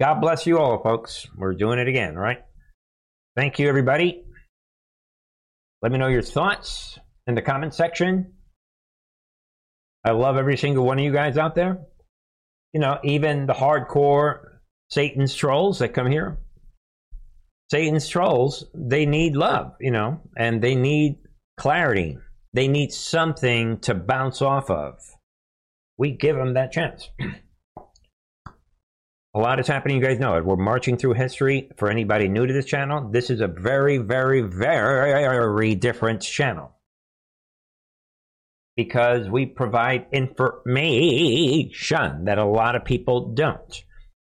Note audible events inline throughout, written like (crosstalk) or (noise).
God bless you all, folks. We're doing it again, right? Thank you, everybody. Let me know your thoughts in the comment section. I love every single one of you guys out there. You know, even the hardcore Satan's trolls that come here. Satan's trolls, they need love, you know, and they need clarity. They need something to bounce off of. We give them that chance. (clears throat) a lot is happening. You guys know it. We're marching through history. For anybody new to this channel, this is a very, very, very different channel because we provide information that a lot of people don't.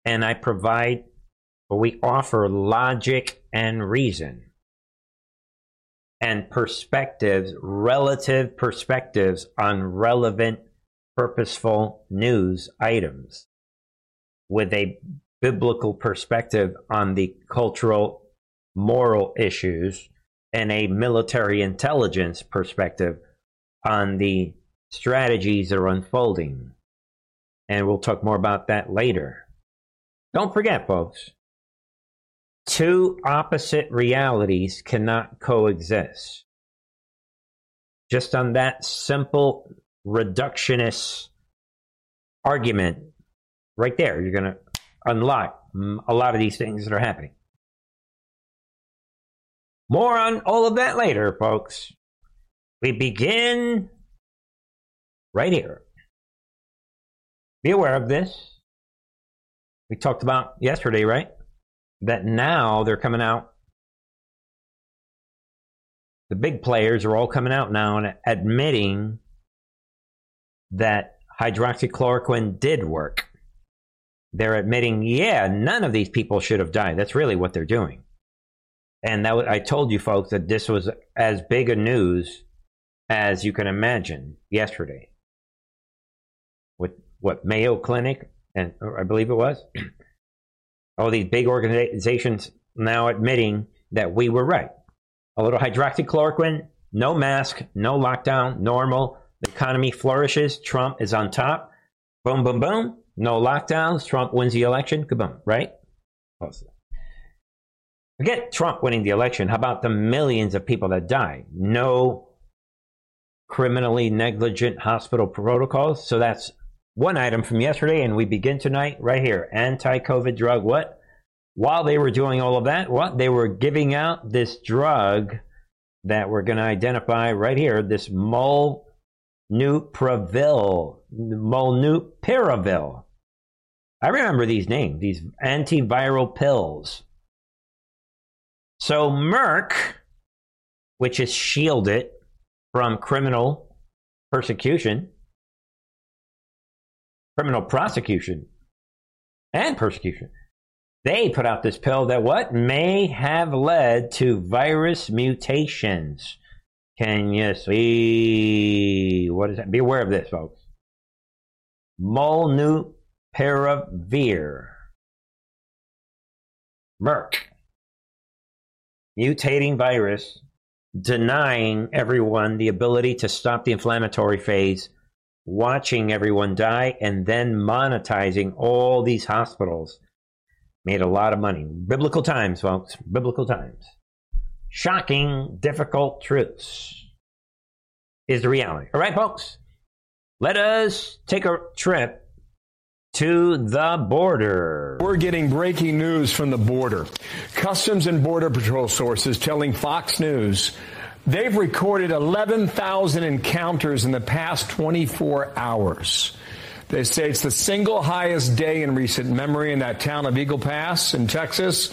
And I provide, we offer logic and reason and perspectives, relative perspectives on relevant, purposeful news items with a biblical perspective on the cultural, moral issues and a military intelligence perspective on the strategies that are unfolding. And we'll talk more about that later. Don't forget, folks, two opposite realities cannot coexist. Just on that simple reductionist argument right there. You're going to unlock a lot of these things that are happening. More on all of that later, folks. We begin right here. Be aware of this. We talked about yesterday, right? That now they're coming out. The big players are all coming out now and admitting that hydroxychloroquine did work they're admitting, yeah, none of these people should have died. That's really what they're doing. And that I told you folks that this was as big a news as you can imagine yesterday. With what Mayo Clinic and I believe it was (clears throat) all these big organizations now admitting that we were right. A little hydroxychloroquine, no mask, no lockdown, normal. The economy flourishes. Trump is on top. Boom, boom, boom. No lockdowns. Trump wins the election. Kaboom, right? Forget Trump winning the election. How about the millions of people that died? No criminally negligent hospital protocols. So that's one item from yesterday, and we begin tonight right here. Anti-COVID drug. What? While they were doing all of that, what? They were giving out this drug that we're going to identify right here. This molnupiravir, molnupiravir. I remember these names, these antiviral pills. So Merck, which is shielded from criminal persecution, criminal prosecution, and persecution, they put out this pill that what may have led to virus mutations. Can you see what is that? Be aware of this, folks. Molnu Paravir. Merck. Mutating virus, denying everyone the ability to stop the inflammatory phase, watching everyone die, and then monetizing all these hospitals. Made a lot of money. Biblical times, folks. Biblical times. Shocking, difficult truths is the reality. All right, folks. Let us take a trip to the border. We're getting breaking news from the border. Customs and Border Patrol sources telling Fox News they've recorded 11,000 encounters in the past 24 hours. They say it's the single highest day in recent memory in that town of Eagle Pass in Texas.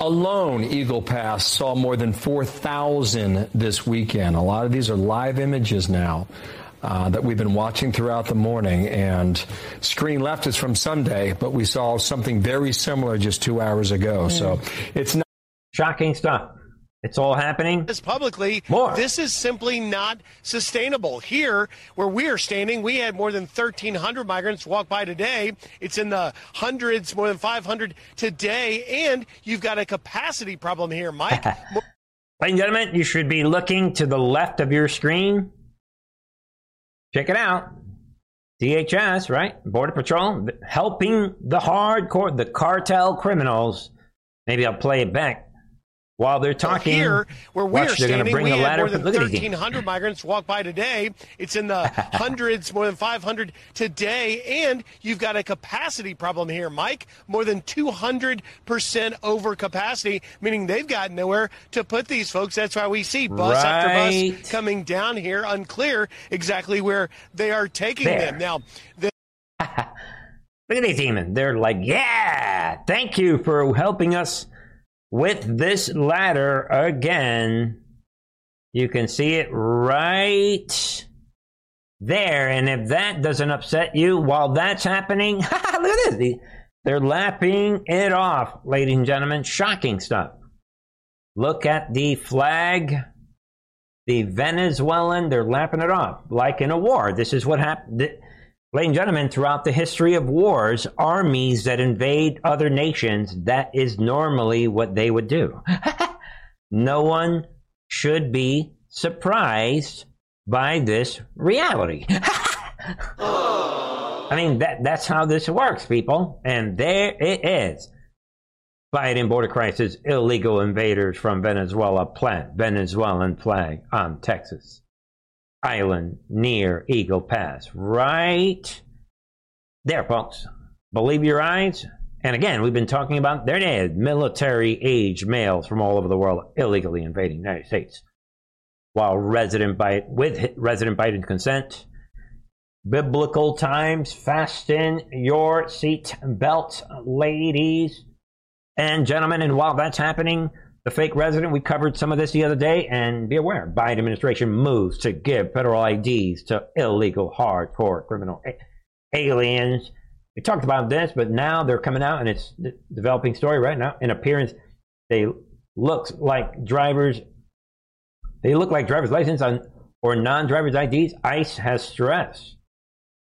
Alone, Eagle Pass saw more than 4,000 this weekend. A lot of these are live images now uh, that we've been watching throughout the morning. And screen left is from Sunday, but we saw something very similar just two hours ago. So it's not shocking stuff. It's all happening. This publicly, More. this is simply not sustainable. Here, where we are standing, we had more than 1,300 migrants walk by today. It's in the hundreds, more than 500 today, and you've got a capacity problem here, Mike. (laughs) Ladies and gentlemen, you should be looking to the left of your screen Check it out. DHS, right? Border Patrol, helping the hardcore, the cartel criminals. Maybe I'll play it back while they're talking here where we watch, are standing, we had more than Look at these. 1,300 (laughs) migrants walk by today. It's in the (laughs) hundreds, more than 500 today, and you've got a capacity problem here, Mike. More than 200% over capacity, meaning they've got nowhere to put these folks. That's why we see bus after bus coming down here, unclear exactly where they are taking There. them. Now, (laughs) the Look at these demons. They're like, yeah, thank you for helping us with this ladder again. You can see it right there. And if that doesn't upset you while that's happening, (laughs) look at this. They're lapping it off, ladies and gentlemen. Shocking stuff. Look at the flag. The Venezuelan, they're lapping it off like in a war. This is what happened. Ladies and gentlemen, throughout the history of wars, armies that invade other nations, that is normally what they would do. (laughs) no one should be surprised by this reality. (laughs) I mean, that, that's how this works, people. And there it is. Biden border crisis, illegal invaders from Venezuela plant Venezuelan flag on Texas island near Eagle Pass. Right there, folks. Believe your eyes. And again, we've been talking about there is, military age males from all over the world illegally invading the United States. While resident Biden, with resident Biden's consent, biblical times, fasten your seat belts, ladies and gentlemen. And while that's happening, the fake resident, we covered some of this the other day, and be aware, Biden administration moves to give federal IDs to illegal hardcore criminal a- aliens. We talked about this, but now they're coming out, and it's a developing story right now. In appearance, they look like drivers. They look like driver's license on or non-driver's IDs. ICE has stress,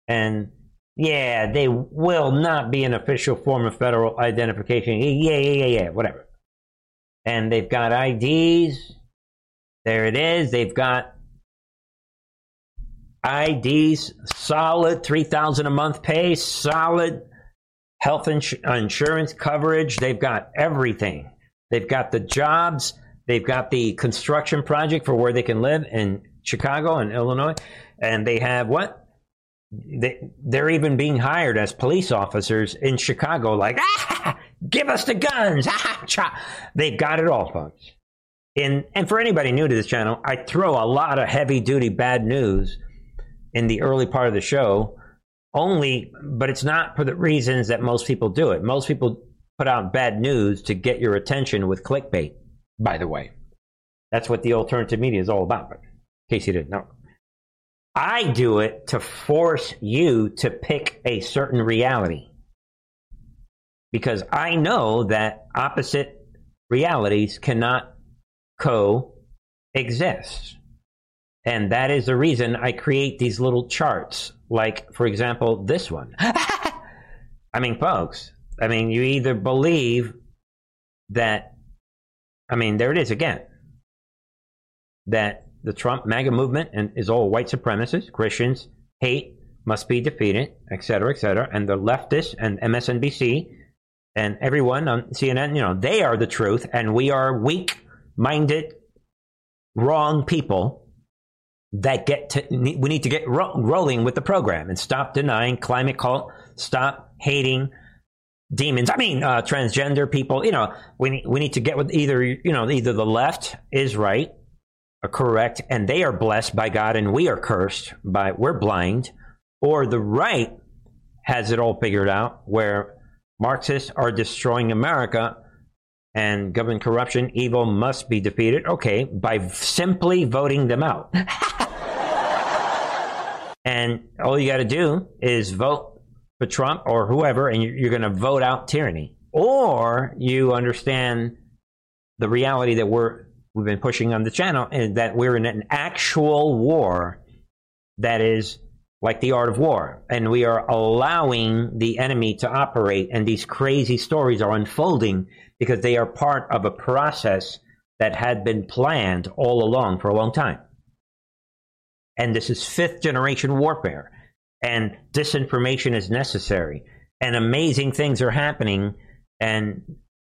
and yeah, they will not be an official form of federal identification. Yeah, yeah, yeah, yeah, whatever and they've got IDs. There it is. They've got IDs, solid three thousand a month pay, solid health ins- insurance coverage. They've got everything. They've got the jobs. They've got the construction project for where they can live in Chicago and Illinois, and they have what? They, they're even being hired as police officers in Chicago. Like, (laughs) ah, give us the guns. They've got it all, folks. And and for anybody new to this channel, I throw a lot of heavy duty bad news in the early part of the show. Only, but it's not for the reasons that most people do it. Most people put out bad news to get your attention with clickbait. By the way, that's what the alternative media is all about. But in case you didn't know. I do it to force you to pick a certain reality. Because I know that opposite realities cannot coexist. And that is the reason I create these little charts. Like, for example, this one. (laughs) I mean, folks, I mean, you either believe that, I mean, there it is again, that the Trump MAGA movement and is all white supremacists, Christians, hate, must be defeated, et cetera, et cetera. And the leftists and MSNBC and everyone on CNN, you know, they are the truth, and we are weak minded, wrong people that get to, we need to get ro- rolling with the program and stop denying climate cult, stop hating demons. I mean, uh, transgender people. You know, we need, we need to get with either you know either the left is right are correct and they are blessed by God and we are cursed by we're blind, or the right has it all figured out where Marxists are destroying America and government corruption, evil must be defeated. Okay, by simply voting them out. (laughs) and all you got to do is vote for Trump or whoever, and you're going to vote out tyranny. Or you understand the reality that we're we've been pushing on the channel is that we're in an actual war that is like the art of war. And we are allowing the enemy to operate. And these crazy stories are unfolding because they are part of a process that had been planned all along for a long time. And this is fifth generation warfare. And disinformation is necessary. And amazing things are happening. And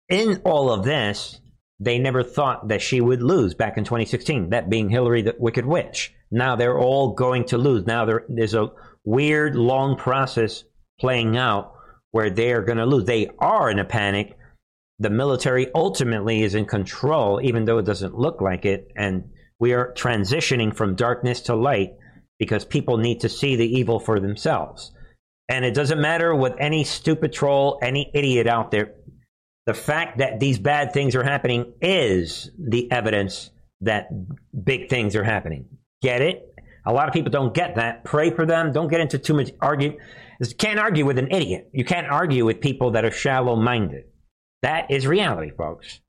in all of this they never thought that she would lose back in 2016 that being hillary the wicked witch now they're all going to lose. Now there, there's a weird long process playing out where they are going to lose. They are in a panic. The military ultimately is in control even though it doesn't look like it. And we are transitioning from darkness to light because people need to see the evil for themselves. And it doesn't matter what any stupid troll, any idiot out there, the fact that these bad things are happening is the evidence that big things are happening. Get it? A lot of people don't get that. Pray for them. Don't get into too much argue. You can't argue with an idiot. You can't argue with people that are shallow minded. That is reality, folks.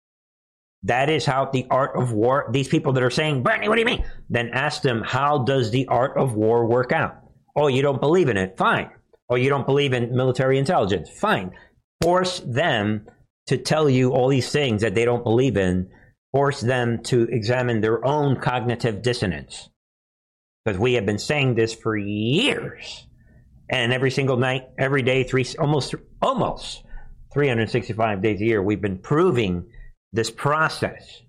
That is how the art of war, these people that are saying, Bernie, what do you mean? Then ask them, how does the art of war work out? Oh, you don't believe in it? Fine. Oh, you don't believe in military intelligence? Fine. Force them to tell you all these things that they don't believe in. Force them to examine their own cognitive dissonance. Because we have been saying this for years. And every single night, every day, three, almost, almost 365 days a year, we've been proving this process.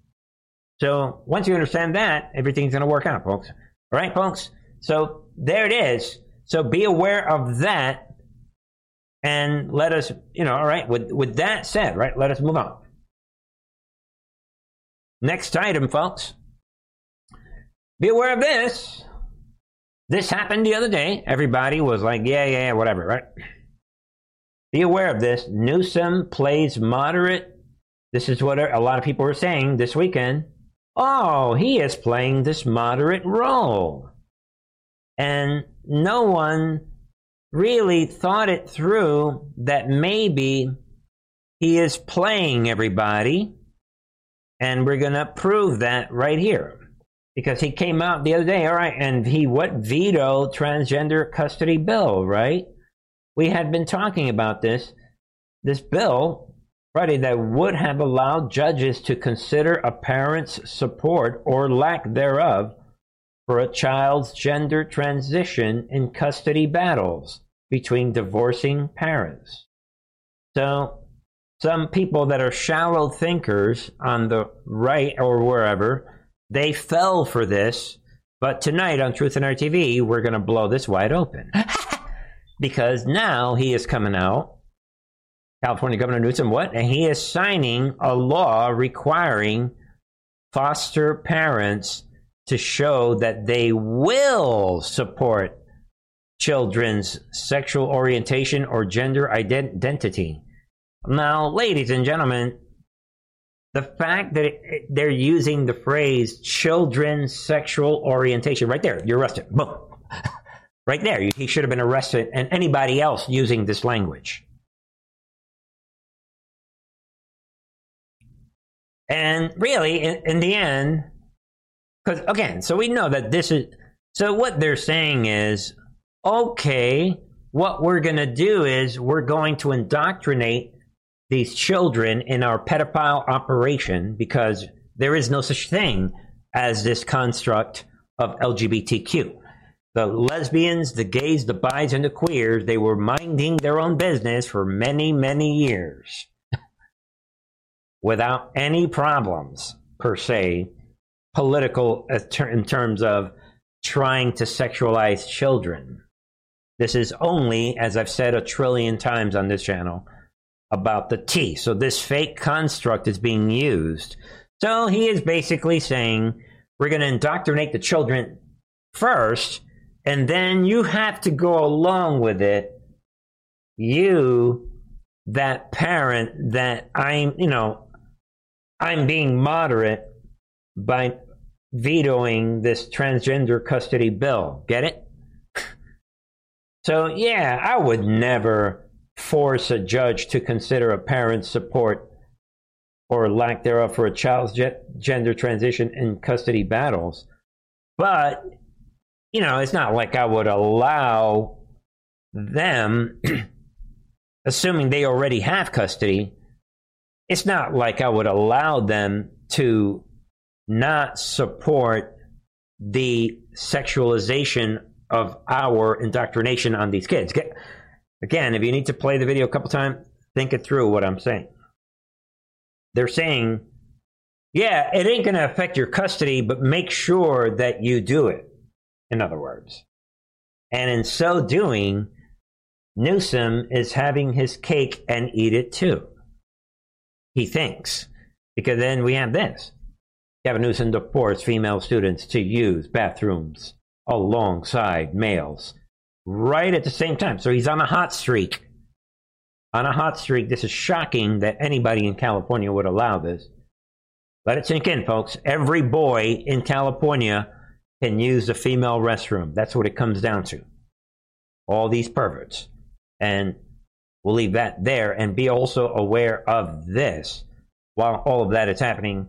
So once you understand that, everything's going to work out, folks. All right, folks? So there it is. So be aware of that. And let us, you know, all right, with, with that said, right, let us move on. Next item, folks. Be aware of this. This happened the other day. Everybody was like, yeah, yeah, whatever, right? Be aware of this. Newsom plays moderate this is what a lot of people were saying this weekend. Oh, he is playing this moderate role. And no one really thought it through that maybe he is playing everybody. And we're going to prove that right here. Because he came out the other day, all right, and he what vetoed transgender custody bill, right? We had been talking about this. This bill Friday that would have allowed judges to consider a parent's support or lack thereof for a child's gender transition in custody battles between divorcing parents. So, some people that are shallow thinkers on the right or wherever, they fell for this. But tonight on Truth and Art TV, we're going to blow this wide open. (laughs) because now he is coming out California Governor Newsom, what? And he is signing a law requiring foster parents to show that they will support children's sexual orientation or gender identity. Now, ladies and gentlemen, the fact that it, they're using the phrase children's sexual orientation right there, you're arrested. Boom. (laughs) right there. He should have been arrested and anybody else using this language. And really, in, in the end, because again, so we know that this is, so what they're saying is, okay, what we're going to do is we're going to indoctrinate these children in our pedophile operation because there is no such thing as this construct of LGBTQ. The lesbians, the gays, the bis, and the queers, they were minding their own business for many, many years (laughs) without any problems per se, political uh, in terms of trying to sexualize children. This is only, as I've said a trillion times on this channel, about the T. So this fake construct is being used. So he is basically saying we're going to indoctrinate the children first, and then you have to go along with it. You, that parent, that I'm, you know, I'm being moderate by vetoing this transgender custody bill. Get it? (laughs) So, yeah, I would never force a judge to consider a parent's support or lack thereof for a child's gender transition in custody battles. But, you know, it's not like I would allow them, (clears throat) assuming they already have custody, it's not like I would allow them to not support the sexualization of our indoctrination on these kids. Again, if you need to play the video a couple times, think it through what I'm saying. They're saying, yeah, it ain't going to affect your custody, but make sure that you do it. In other words. And in so doing, Newsom is having his cake and eat it too. He thinks. Because then we have this. Gavin Newsom supports female students to use bathrooms alongside males right at the same time. So he's on a hot streak. On a hot streak. This is shocking that anybody in California would allow this. Let it sink in, folks. Every boy in California can use the female restroom. That's what it comes down to. All these perverts. And we'll leave that there and be also aware of this. While all of that is happening,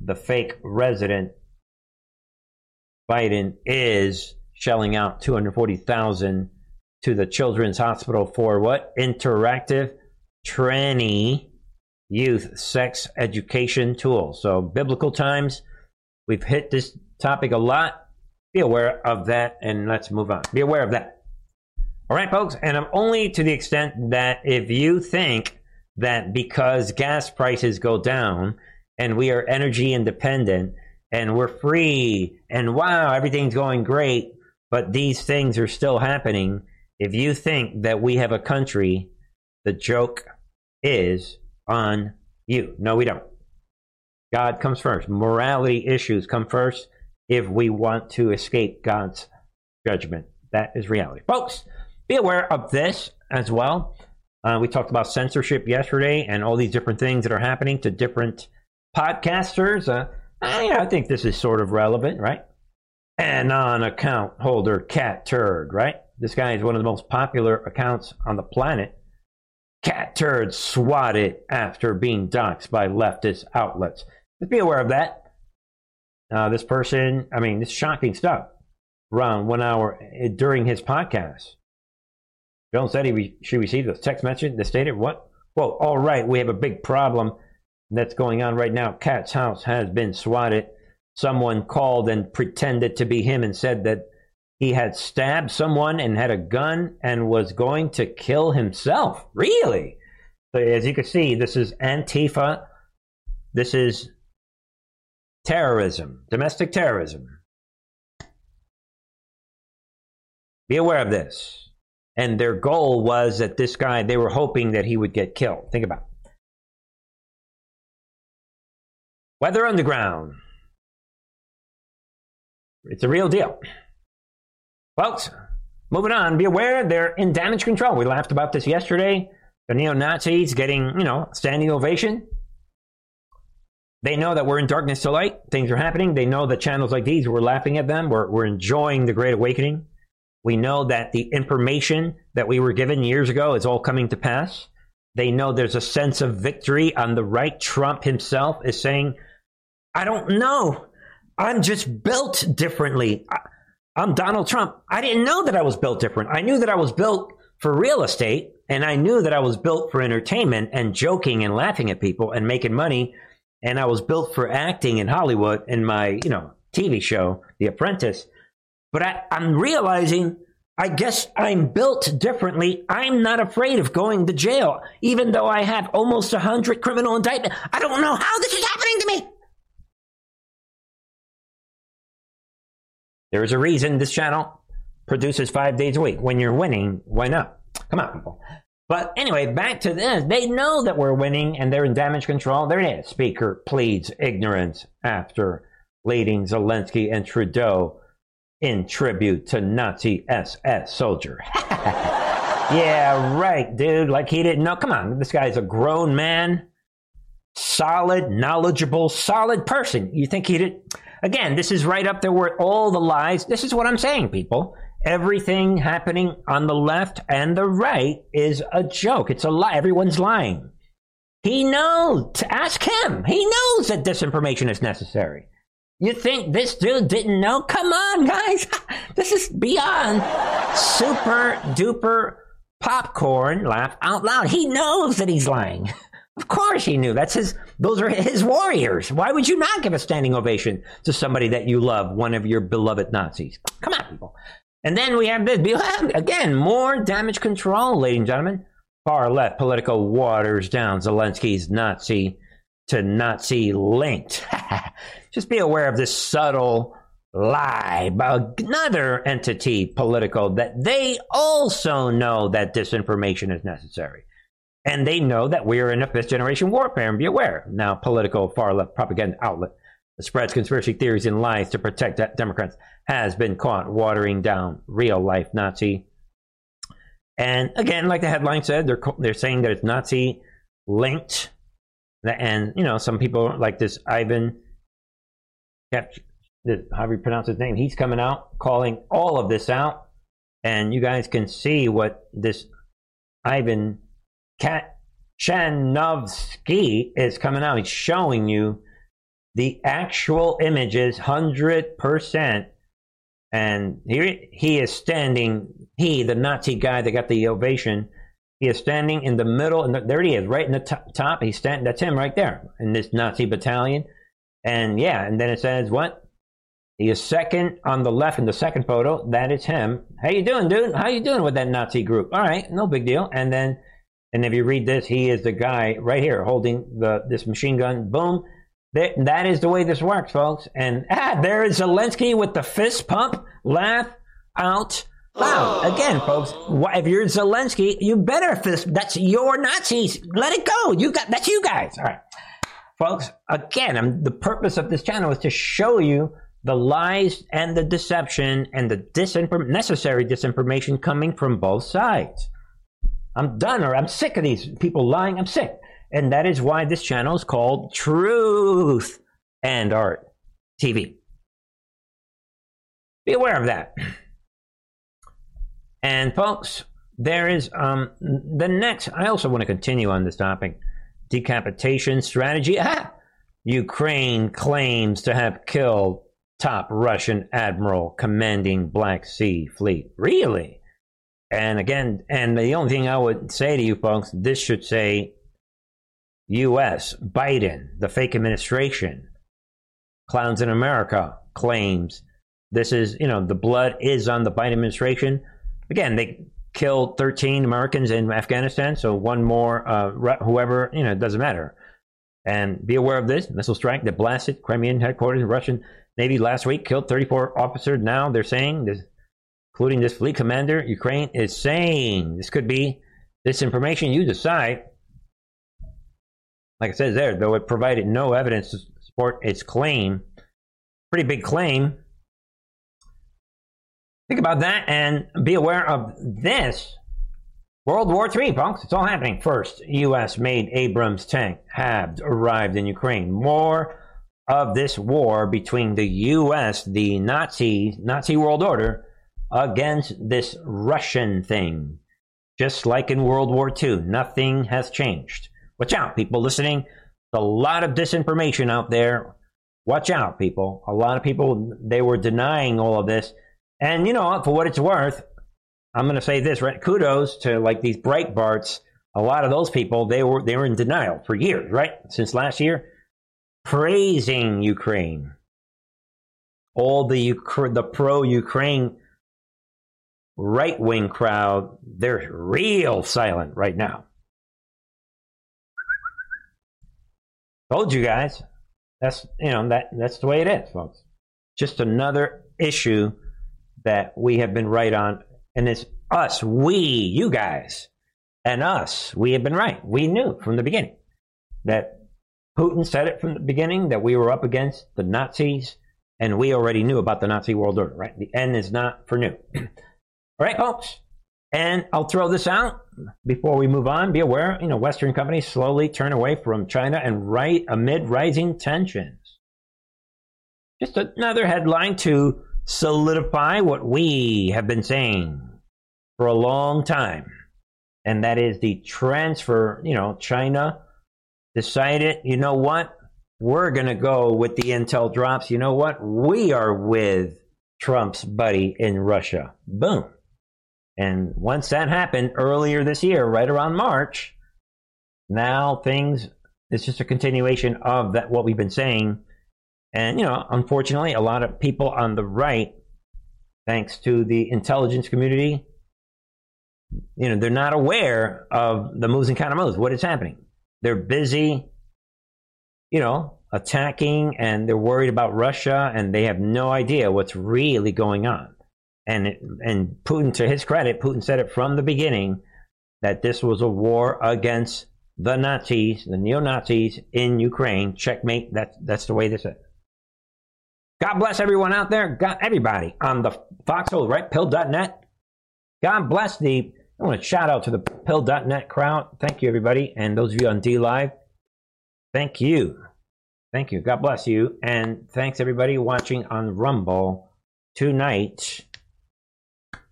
the fake resident Biden is shelling out 240,000 to the Children's Hospital for what? Interactive tranny youth sex education tool. So biblical times, we've hit this topic a lot. Be aware of that and let's move on. Be aware of that. All right, folks, and I'm only to the extent that if you think that because gas prices go down and we are energy independent and we're free and wow, everything's going great, but these things are still happening. If you think that we have a country, the joke is on you. No, we don't. God comes first. Morality issues come first if we want to escape God's judgment. That is reality. Folks, be aware of this as well. Uh, we talked about censorship yesterday and all these different things that are happening to different podcasters. Uh, I, I think this is sort of relevant, right? Anon account holder cat turd, right? This guy is one of the most popular accounts on the planet. Cat turd swatted after being doxxed by leftist outlets. Just be aware of that. Uh, this person, I mean, this shocking stuff. Around one hour eh, during his podcast, Jones said he re- she received a text message that stated, "What? Well, all right, we have a big problem that's going on right now. Cat's house has been swatted. Someone called and pretended to be him and said that he had stabbed someone and had a gun and was going to kill himself. Really? So as you can see, this is Antifa. This is terrorism, domestic terrorism. Be aware of this. And their goal was that this guy, they were hoping that he would get killed. Think about it. Weather Underground. It's a real deal. Folks, moving on, be aware they're in damage control. We laughed about this yesterday. The neo Nazis getting, you know, standing ovation. They know that we're in darkness to light. Things are happening. They know that channels like these, we're laughing at them. We're, we're enjoying the Great Awakening. We know that the information that we were given years ago is all coming to pass. They know there's a sense of victory on the right. Trump himself is saying, I don't know. I'm just built differently. I'm Donald Trump. I didn't know that I was built different. I knew that I was built for real estate and I knew that I was built for entertainment and joking and laughing at people and making money. And I was built for acting in Hollywood in my, you know, TV show, The Apprentice. But I, I'm realizing I guess I'm built differently. I'm not afraid of going to jail, even though I have almost a hundred criminal indictments. I don't know how this is happening to me. There's a reason this channel produces five days a week. When you're winning, why not? Come on, people. But anyway, back to this. They know that we're winning and they're in damage control. There it is. Speaker pleads ignorance after leading Zelensky and Trudeau in tribute to Nazi SS soldier. (laughs) yeah, right, dude. Like he didn't know. Come on, this guy's a grown man, solid, knowledgeable, solid person. You think he did? Again, this is right up there where all the lies. This is what I'm saying, people. Everything happening on the left and the right is a joke. It's a lie. Everyone's lying. He knows. Ask him. He knows that disinformation is necessary. You think this dude didn't know? Come on, guys. (laughs) this is beyond super duper popcorn laugh out loud. He knows that he's lying. (laughs) Of course he knew. That's his, those are his warriors. Why would you not give a standing ovation to somebody that you love, one of your beloved Nazis? Come on, people. And then we have this. (laughs) Again, more damage control, ladies and gentlemen. Far left Politico waters down Zelensky's Nazi to Nazi linked. (laughs) Just be aware of this subtle lie by another entity Politico that they also know that disinformation is necessary. And they know that we are in a fifth generation warfare and be aware. Now, Politico far left propaganda outlet that spreads conspiracy theories and lies to protect Democrats has been caught watering down real life Nazi. And again, like the headline said, they're, they're saying that it's Nazi linked. And, you know, some people like this Ivan however you pronounce his name, he's coming out calling all of this out. And you guys can see what this Ivan Chanovsky is coming out. He's showing you the actual images, 100%. And here he is standing, he, the Nazi guy that got the ovation, he is standing in the middle, and the, there he is, right in the top, top. He's standing, that's him right there in this Nazi battalion. And yeah, and then it says what? He is second on the left in the second photo. That is him. How you doing, dude? How you doing with that Nazi group? All right, no big deal. And then, and if you read this, he is the guy right here holding the this machine gun. Boom. That, that is the way this works, folks. And (laughs) ah, there is Zelensky with the fist pump. Laugh out loud. Again, folks, if you're Zelensky, you better fist. That's your Nazis. Let it go. You got that's you guys. All right, folks. Again, I'm, the purpose of this channel is to show you the lies and the deception and the disinform- necessary disinformation coming from both sides. I'm done or I'm sick of these people lying. I'm sick. And that is why this channel is called Truth and Art TV. Be aware of that. And folks, there is um, the next. I also want to continue on this topic decapitation strategy. Ah! Ukraine claims to have killed top Russian admiral commanding Black Sea Fleet. Really? And again, and the only thing I would say to you folks, this should say U.S., Biden, the fake administration, Clowns in America claims this is, you know, the blood is on the Biden administration. Again, they killed 13 Americans in Afghanistan, so one more, uh, whoever, you know, it doesn't matter. And be aware of this missile strike that blasted Crimean headquarters, Russian Navy last week killed 34 officers. Now they're saying, this, including this fleet commander, Ukraine is saying this could be this information You decide. Like it says there, though it provided no evidence to support its claim. Pretty big claim. Think about that and be aware of this. World War III, folks. It's all happening. First, U.S. made Abrams tank HABs arrived in Ukraine. More of this war between the U.S., the Nazi Nazi world order, against this Russian thing. Just like in World War II, nothing has changed. Watch out, people listening. A lot of disinformation out there. Watch out, people. A lot of people they were denying all of this, and you know, for what it's worth, I'm going to say this: right? Kudos to like these Breitbarts. A lot of those people they were they were in denial for years, right? Since last year, praising Ukraine. All the the pro Ukraine right wing crowd, they're real silent right now. Told you guys. That's you know that that's the way it is, folks. Just another issue that we have been right on, and it's us, we, you guys, and us. We have been right. We knew from the beginning that Putin said it from the beginning that we were up against the Nazis, and we already knew about the Nazi world order, right? The N is not for new. (clears throat) All right, folks. And I'll throw this out before we move on. Be aware, you know, Western companies slowly turn away from China and right amid rising tensions. Just another headline to solidify what we have been saying for a long time. And that is the transfer, you know, China decided, you know what? We're going to go with the intel drops. You know what? We are with Trump's buddy in Russia. Boom. And once that happened earlier this year, right around March, now things, it's just a continuation of that, what we've been saying. And, you know, unfortunately, a lot of people on the right thanks to the intelligence community, you know, they're not aware of the moves and counter moves. What is happening? They're busy, you know, attacking and they're worried about Russia and they have no idea what's really going on. And and Putin, to his credit, Putin said it from the beginning that this was a war against the Nazis, the neo Nazis in Ukraine. Checkmate. That's that's the way this is. God bless everyone out there. God, everybody on the foxhole, right? Pilled.net. God bless the. I want to shout out to the Pilled.net crowd. Thank you, everybody. And those of you on DLive, thank you. Thank you. God bless you. And thanks, everybody watching on Rumble tonight.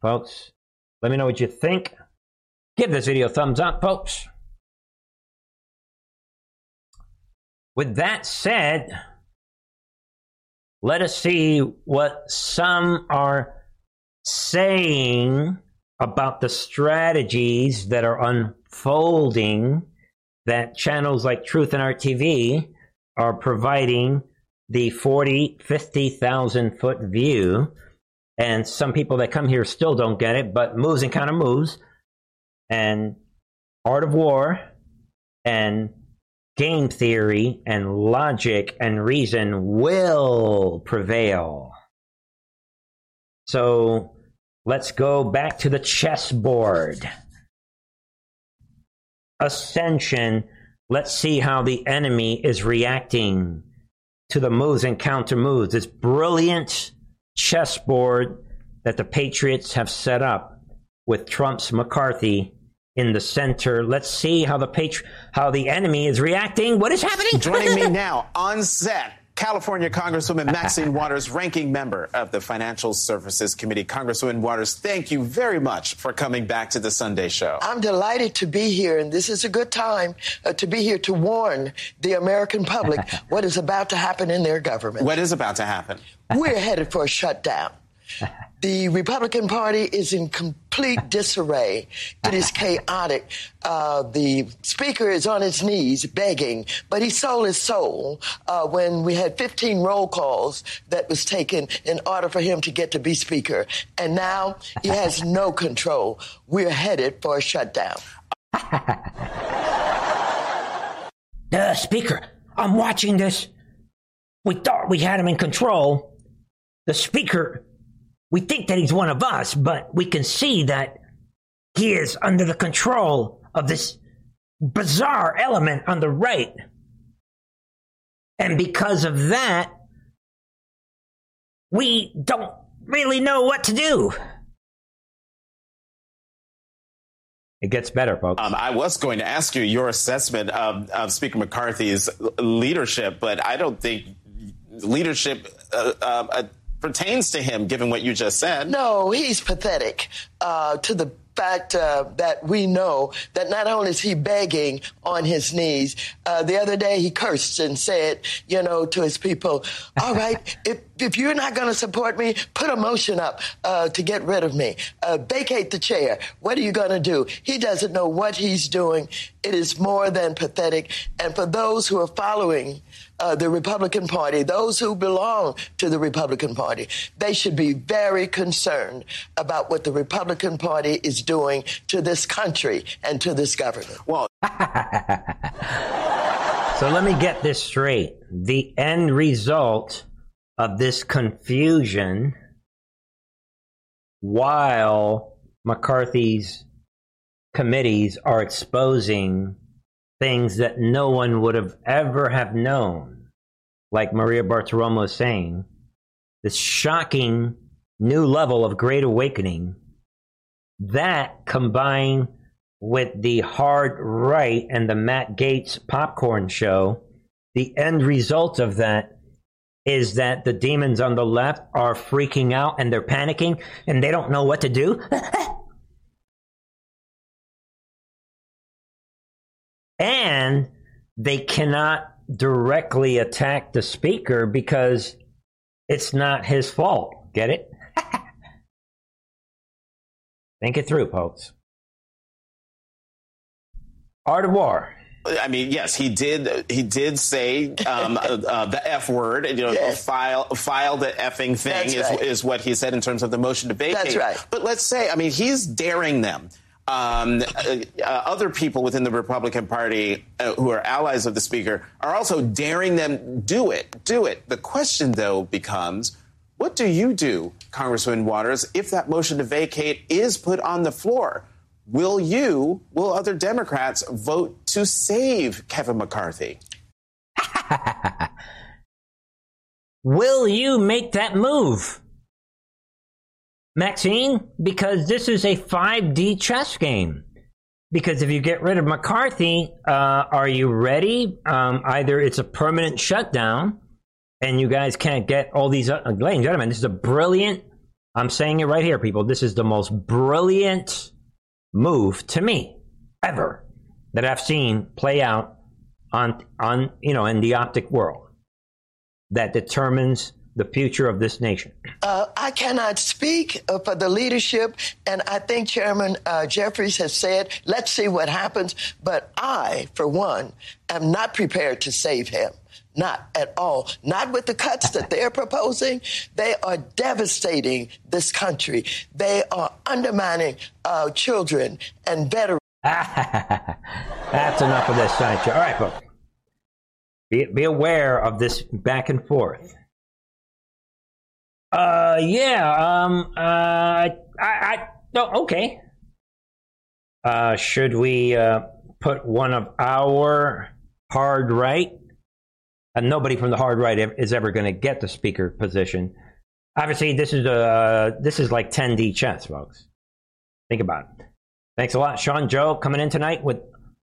Folks, let me know what you think. Give this video a thumbs up, folks. With that said, let us see what some are saying about the strategies that are unfolding that channels like Truth and Art TV are providing the 40, 50,000 foot view. And some people that come here still don't get it, but moves and counter moves and Art of War and game theory and logic and reason will prevail. So let's go back to the chessboard. Ascension. Let's see how the enemy is reacting to the moves and counter moves. This brilliant chessboard that the Patriots have set up with Trump's McCarthy in the center. Let's see how the patri- how the enemy is reacting. What is happening? Joining me (laughs) now on set. California Congresswoman Maxine Waters, ranking member of the Financial Services Committee. Congresswoman Waters, thank you very much for coming back to the Sunday Show. I'm delighted to be here, and this is a good time uh, to be here to warn the American public (laughs) what is about to happen in their government. What is about to happen? We're headed for a shutdown. (laughs) The Republican Party is in complete disarray. It is chaotic. Uh, the Speaker is on his knees begging, but he sold his soul uh, when we had 15 roll calls that was taken in order for him to get to be Speaker. And now he has (laughs) no control. We're headed for a shutdown. (laughs) the Speaker, I'm watching this. We thought we had him in control. The Speaker we think that he's one of us, but we can see that he is under the control of this bizarre element on the right. And because of that, we don't really know what to do. It gets better, folks. Um, I was going to ask you your assessment of, of Speaker McCarthy's leadership, but I don't think leadership uh, uh, pertains to him, given what you just said. No, he's pathetic uh, to the fact uh, that we know that not only is he begging on his knees, uh, the other day he cursed and said, you know, to his people, (laughs) all right, if, if you're not going to support me, put a motion up uh, to get rid of me. Uh, vacate the chair. What are you going to do? He doesn't know what he's doing. It is more than pathetic. And for those who are following uh, the Republican Party, those who belong to the Republican Party, they should be very concerned about what the Republican Party is doing to this country and to this government. Well, (laughs) so let me get this straight. The end result of this confusion, while McCarthy's committees are exposing things that no one would have ever have known, like Maria Bartiromo is saying, this shocking new level of great awakening, that combined with the hard right and the Matt Gaetz popcorn show, the end result of that is that the demons on the left are freaking out and they're panicking and they don't know what to do. (laughs) and they cannot directly attack the speaker because it's not his fault. Get it? (laughs) Think it through, folks. Art of War. I mean, yes, he did. He did say um, uh, uh, the F word. You know, yes. file file the effing thing is, right. is what he said in terms of the motion to vacate. That's right. But let's say, I mean, he's daring them. Um, uh, uh, other people within the Republican Party uh, who are allies of the Speaker are also daring them do it, do it. The question, though, becomes what do you do, Congressman Waters, if that motion to vacate is put on the floor? Will you, will other Democrats vote to save Kevin McCarthy? (laughs) will you make that move? Maxine, because this is a 5D chess game. Because if you get rid of McCarthy, uh, are you ready? Um, either it's a permanent shutdown, and you guys can't get all these. Uh, ladies and gentlemen, this is a brilliant. I'm saying it right here, people. This is the most brilliant move to me ever that I've seen play out on on you know in the optic world that determines the future of this nation? Uh, I cannot speak uh, for the leadership, and I think Chairman uh, Jeffries has said, let's see what happens. But I, for one, am not prepared to save him. Not at all. Not with the cuts that they're (laughs) proposing. They are devastating this country. They are undermining uh, children and veterans. (laughs) That's enough of this sideshow. All right, folks. Be, be aware of this back and forth. Uh, yeah. Um. Uh. I. I. Oh, okay. Uh, should we uh put one of our hard right? And nobody from the hard right is ever going to get the speaker position. Obviously, this is uh this is like 10D chess, folks. Think about it. Thanks a lot, Sean Joe, coming in tonight with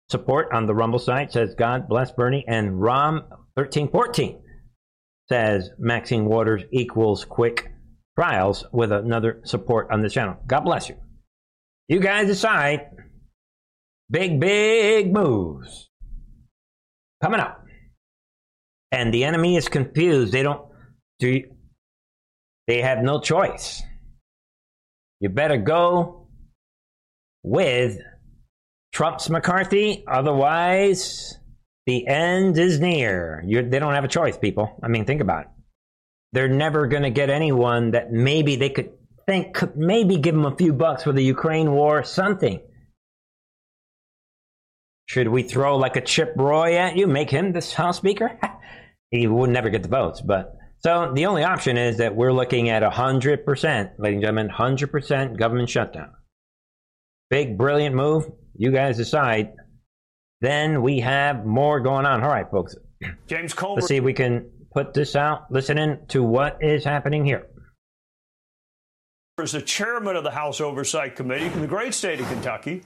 support on the Rumble site. Says God bless Bernie and Rom thirteen fourteen says Maxine Waters equals quick trials with another support on this channel. God bless you. You guys decide. Big, big moves coming up. And the enemy is confused. They don't do they have no choice. You better go with Trump's McCarthy, otherwise the end is near. You're, they don't have a choice, people. I mean, think about it. They're never going to get anyone that maybe they could think could maybe give them a few bucks for the Ukraine war, or something. Should we throw like a Chip Roy at you, make him this House Speaker? (laughs) he would never get the votes. But so the only option is that we're looking at 100%, ladies and gentlemen, 100% government shutdown. Big, brilliant move. You guys decide then we have more going on. All right, folks. James Comer. Let's see if we can put this out. Listening to what is happening here. Is the chairman of the House Oversight Committee from the great state of Kentucky,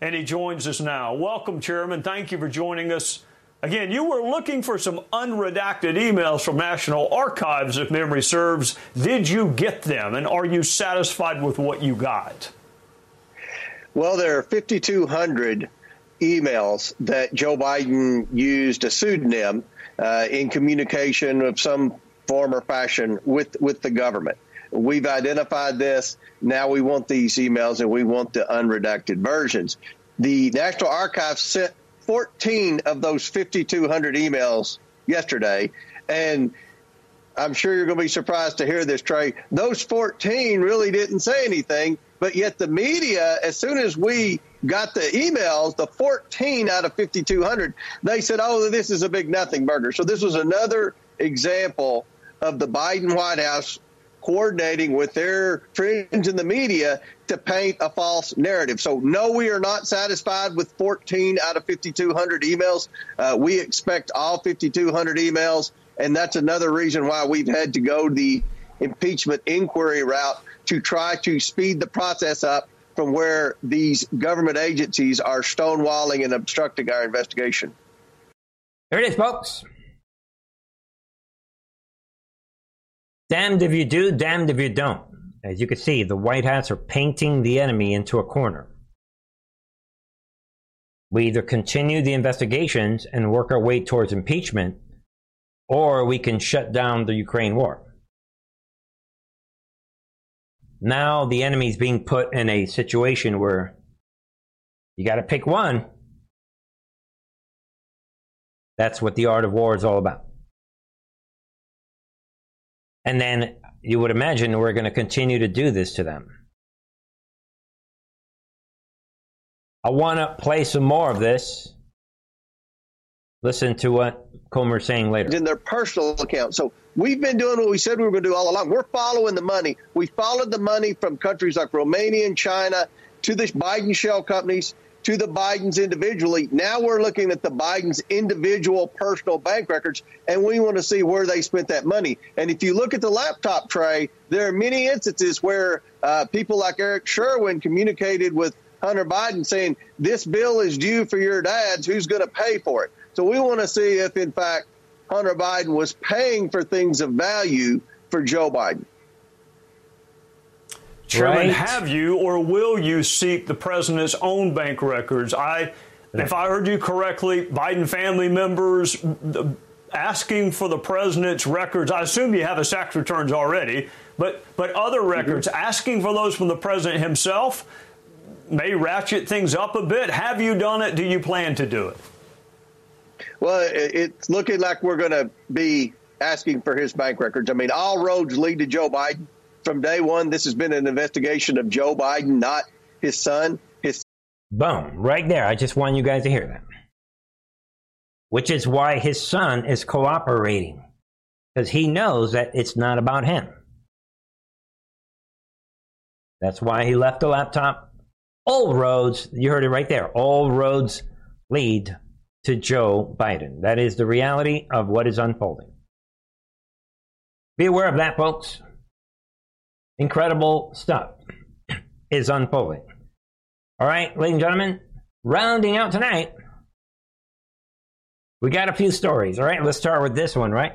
and he joins us now. Welcome, Chairman. Thank you for joining us. Again, you were looking for some unredacted emails from National Archives, if memory serves. Did you get them, and are you satisfied with what you got? Well, there are 5,200 emails that Joe Biden used a pseudonym uh, in communication of some form or fashion with with the government. We've identified this. Now we want these emails and we want the unredacted versions. The National Archives sent 14 of those 5,200 emails yesterday, and I'm sure you're going to be surprised to hear this, Trey. Those 14 really didn't say anything, but yet the media, as soon as we got the emails, the 14 out of 5,200, they said, oh, this is a big nothing burger. So this was another example of the Biden White House coordinating with their friends in the media to paint a false narrative. So, no, we are not satisfied with 14 out of 5,200 emails. Uh, we expect all 5,200 emails, and that's another reason why we've had to go the impeachment inquiry route to try to speed the process up from where these government agencies are stonewalling and obstructing our investigation. There it is, folks. Damned if you do, damned if you don't. As you can see, the White Hats are painting the enemy into a corner. We either continue the investigations and work our way towards impeachment, or we can shut down the Ukraine war. Now the enemy's being put in a situation where you got to pick one. That's what the art of war is all about. And then you would imagine we're going to continue to do this to them. I want to play some more of this. Listen to what Comer's saying later. In their personal account. So we've been doing what we said we were going to do all along. We're following the money. We followed the money from countries like Romania and China to the Biden shell companies to the Bidens individually. Now we're looking at the Bidens individual personal bank records, and we want to see where they spent that money. And if you look at the laptop Trey, there are many instances where uh, people like Eric Schwerin communicated with Hunter Biden saying, This bill is due for your dads. Who's going to pay for it? So we want to see if, in fact, Hunter Biden was paying for things of value for Joe Biden. Chairman, right. have you or will you seek the president's own bank records? I, if I heard you correctly, Biden family members asking for the president's records. I assume you have a tax returns already, but but other records mm-hmm. asking for those from the president himself may ratchet things up a bit. Have you done it? Do you plan to do it? Well, it's looking like we're going to be asking for his bank records. I mean, all roads lead to Joe Biden from day one, this has been an investigation of Joe Biden, not his son. His boom, right there. I just want you guys to hear that. Which is why his son is cooperating because he knows that it's not about him. That's why he left the laptop. All roads, you heard it right there, all roads lead to Joe Biden. That is the reality of what is unfolding. Be aware of that, folks incredible stuff is unfolding. All right, ladies and gentlemen, rounding out tonight, we got a few stories. All right, let's start with this one, right?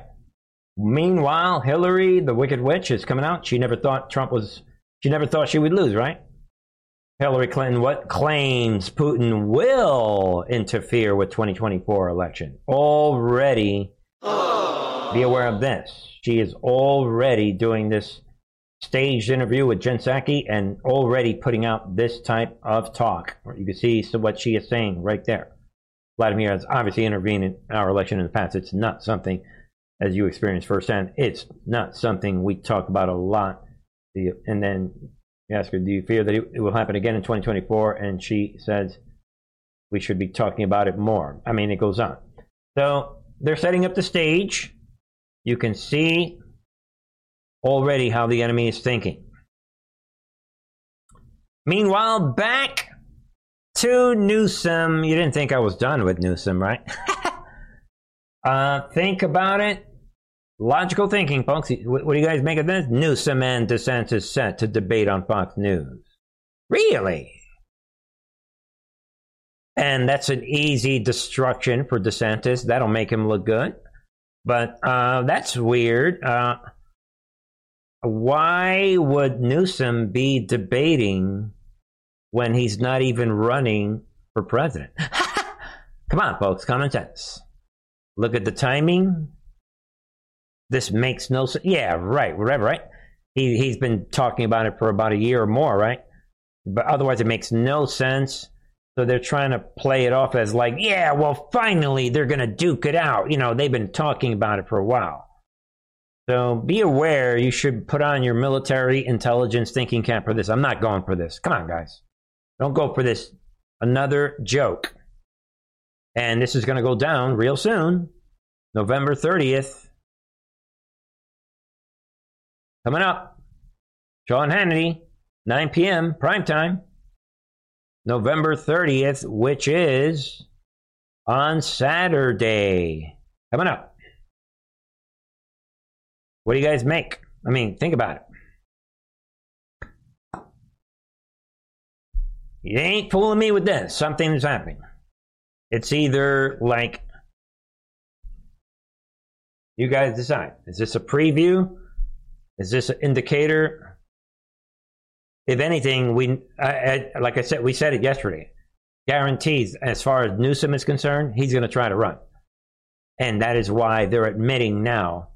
Meanwhile, Hillary, the Wicked Witch, is coming out. She never thought Trump was, she never thought she would lose, right? Hillary Clinton what claims Putin will interfere with 2024 election. Already be aware of this. She is already doing this staged interview with Jen Psaki and already putting out this type of talk. You can see what she is saying right there. Vladimir has obviously intervened in our election in the past. It's not something, as you experienced firsthand, it's not something we talk about a lot. And then you ask her, do you fear that it will happen again in 2024? And she says, we should be talking about it more. I mean, it goes on. So they're setting up the stage. You can see already how the enemy is thinking. Meanwhile, back to Newsom. You didn't think I was done with Newsom, right? (laughs) uh, think about it. Logical thinking, folks. What, what do you guys make of this? Newsom and DeSantis set to debate on Fox News. Really? And that's an easy destruction for DeSantis. That'll make him look good. But uh, that's weird. Uh, why would Newsom be debating when he's not even running for president? (laughs) Come on, folks, common sense. Look at the timing. This makes no sense. Yeah, right, whatever, right? He, he's been talking about it for about a year or more, right? But otherwise, it makes no sense. So they're trying to play it off as like, yeah, well, finally they're going to duke it out. You know, they've been talking about it for a while. So be aware you should put on your military intelligence thinking cap for this. I'm not going for this. Come on, guys. Don't go for this. Another joke. And this is going to go down real soon. November 30th. Coming up. Sean Hannity, 9 p.m. prime time. November 30th, which is on Saturday. Coming up. What do you guys make? I mean, think about it. You ain't fooling me with this. Something's happening. It's either like you guys decide. Is this a preview? Is this an indicator? If anything, we I, I, like I said, we said it yesterday. Guarantees, as far as Newsom is concerned, he's going to try to run, and that is why they're admitting now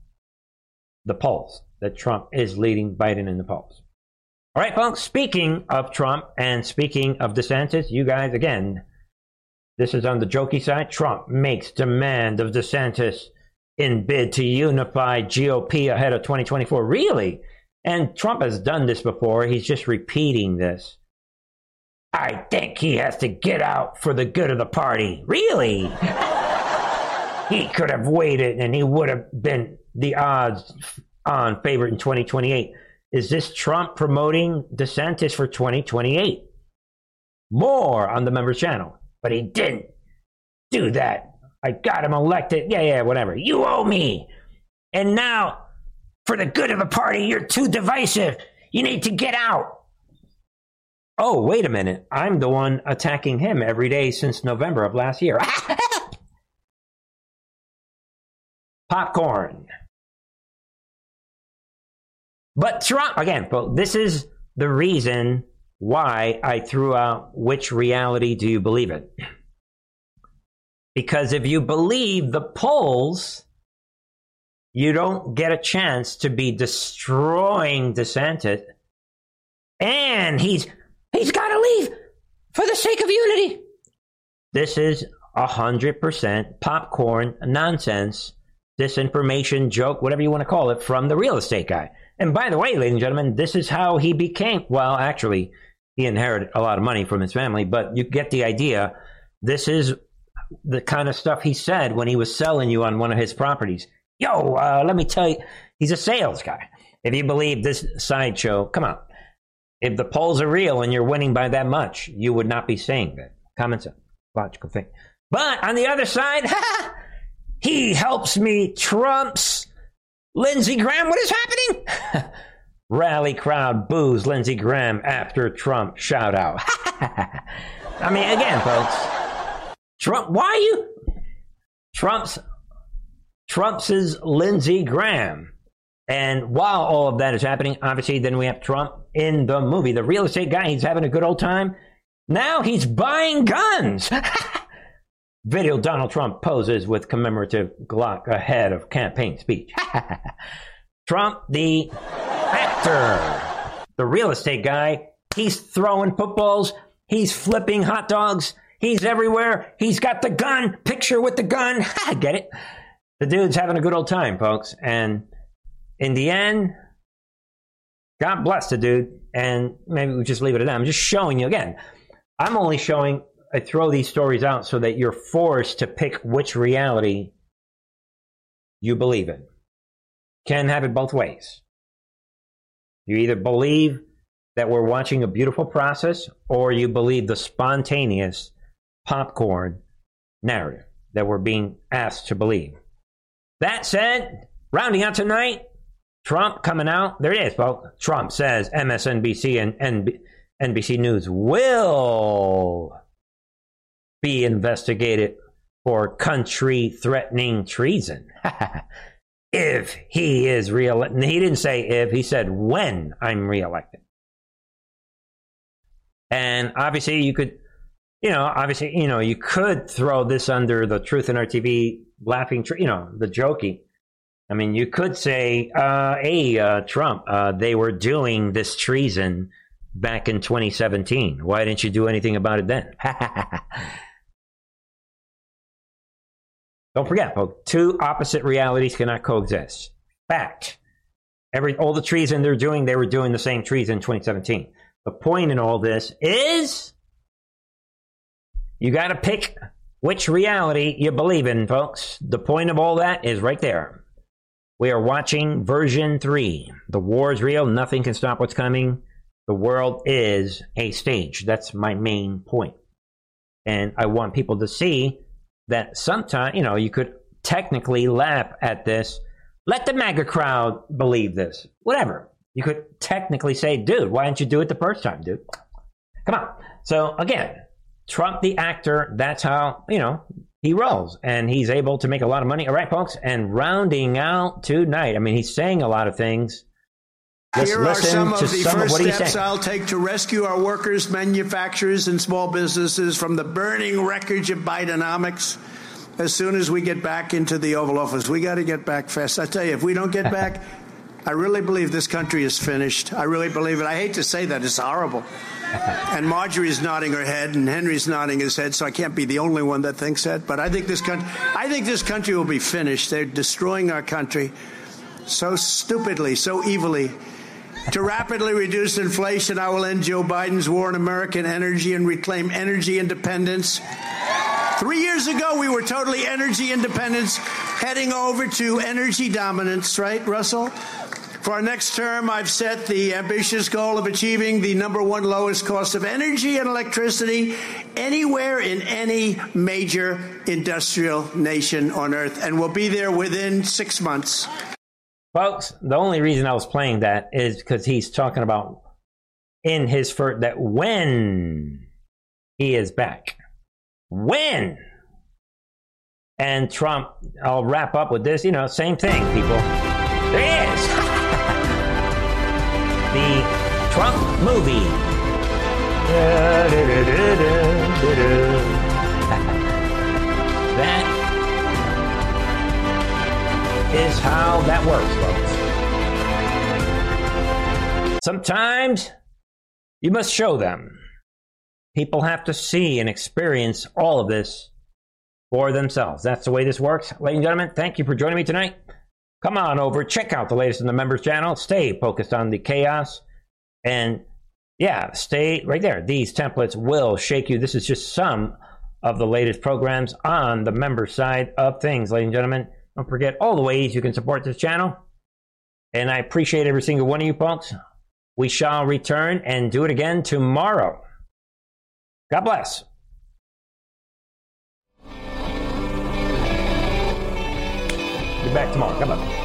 the polls that Trump is leading Biden in the polls. All right, folks, speaking of Trump and speaking of DeSantis, you guys, again, This is on the jokey side. Trump makes demand of DeSantis in bid to unify GOP ahead of 2024. Really? And Trump has done this before. He's just repeating this. I think he has to get out for the good of the party. Really? (laughs) he could have waited and he would have been the odds on favorite in 2028. Is this Trump promoting DeSantis for 2028? More on the members channel. But he didn't do that. I got him elected. Yeah, yeah, whatever. You owe me. And now, for the good of the party, you're too divisive. You need to get out oh, wait a minute, I'm the one attacking him every day since November of last year. (laughs) Popcorn. But Trump, again, but this is the reason why I threw out which reality do you believe in? Because if you believe the polls, you don't get a chance to be destroying DeSantis. And he's He's got to leave for the sake of unity. This is 100% popcorn nonsense, disinformation, joke, whatever you want to call it, from the real estate guy. And by the way, ladies and gentlemen, this is how he became, well, actually, he inherited a lot of money from his family, but you get the idea. This is the kind of stuff he said when he was selling you on one of his properties. Yo, uh, let me tell you, he's a sales guy. If you believe this sideshow, come on. If the polls are real and you're winning by that much, you would not be saying that. Common sense, logical thing. But on the other side, (laughs) he helps me trumps Lindsey Graham. What is happening? (laughs) Rally crowd boos Lindsey Graham after Trump shout out. (laughs) I mean, again, folks, Trump, why you? Trump's Trump's Lindsey Graham. And while all of that is happening, obviously, then we have Trump in the movie. The real estate guy, he's having a good old time. Now he's buying guns. (laughs) Video Donald Trump poses with commemorative Glock ahead of campaign speech. (laughs) Trump, the actor, the real estate guy, he's throwing footballs, he's flipping hot dogs, he's everywhere, he's got the gun, picture with the gun. (laughs) I get it? The dude's having a good old time, folks. And in the end, God bless the dude. And maybe we just leave it at that. I'm just showing you again. I'm only showing, I throw these stories out so that you're forced to pick which reality you believe in. Can have it both ways. You either believe that we're watching a beautiful process or you believe the spontaneous popcorn narrative that we're being asked to believe. That said, rounding out tonight, Trump coming out. There it is, folks. Trump says MSNBC and NBC News will be investigated for country threatening treason. (laughs) if he is reelected. He didn't say if, he said when I'm reelected. And obviously, you could, you know, obviously, you know, you could throw this under the Truth in Our TV laughing, you know, the jokey I mean, you could say, uh, hey, uh, Trump, uh, they were doing this treason back in 2017. Why didn't you do anything about it then? (laughs) Don't forget, folks, two opposite realities cannot coexist. Fact. Every, all the treason they're doing, they were doing the same treason in 2017. The point in all this is you got to pick which reality you believe in, folks. The point of all that is right there. We are watching version three. The war is real. Nothing can stop what's coming. The world is a stage. That's my main point. And I want people to see that sometimes, you know, you could technically laugh at this. Let the MAGA crowd believe this. Whatever. You could technically say, dude, why didn't you do it the first time, dude? Come on. So again, Trump the actor, that's how, you know, he rolls and he's able to make a lot of money. All right, folks. And rounding out tonight, I mean, he's saying a lot of things. Let's Here are some of the some first of steps I'll take to rescue our workers, manufacturers, and small businesses from the burning wreckage of Bidenomics. As soon as we get back into the Oval Office, we got to get back fast. I tell you, if we don't get back, (laughs) I really believe this country is finished. I really believe it. I hate to say that; it's horrible. And Marjorie's nodding her head, and Henry's nodding his head. So I can't be the only one that thinks that. But I think this country, I think this country will be finished. They're destroying our country so stupidly, so evilly. To rapidly reduce inflation, I will end Joe Biden's war on American energy and reclaim energy independence. Three years ago, we were totally energy independence, heading over to energy dominance, right, Russell? For our next term, I've set the ambitious goal of achieving the number one lowest cost of energy and electricity anywhere in any major industrial nation on earth, and we'll be there within six months. Folks, the only reason I was playing that is because he's talking about in his first that when he is back. When? And Trump, I'll wrap up with this, you know, same thing, people. There. The Trump movie. that is how that works, folks. Sometimes you must show them. People have to see and experience all of this for themselves. That's the way this works. Ladies and gentlemen, thank you for joining me tonight. Come on over, check out the latest in the members channel. Stay focused on the chaos. And yeah, stay right there. These templates will shake you. This is just some of the latest programs on the member side of things, ladies and gentlemen. Don't forget all the ways you can support this channel. And I appreciate every single one of you folks. We shall return and do it again tomorrow. God bless. Be back tomorrow. Come on.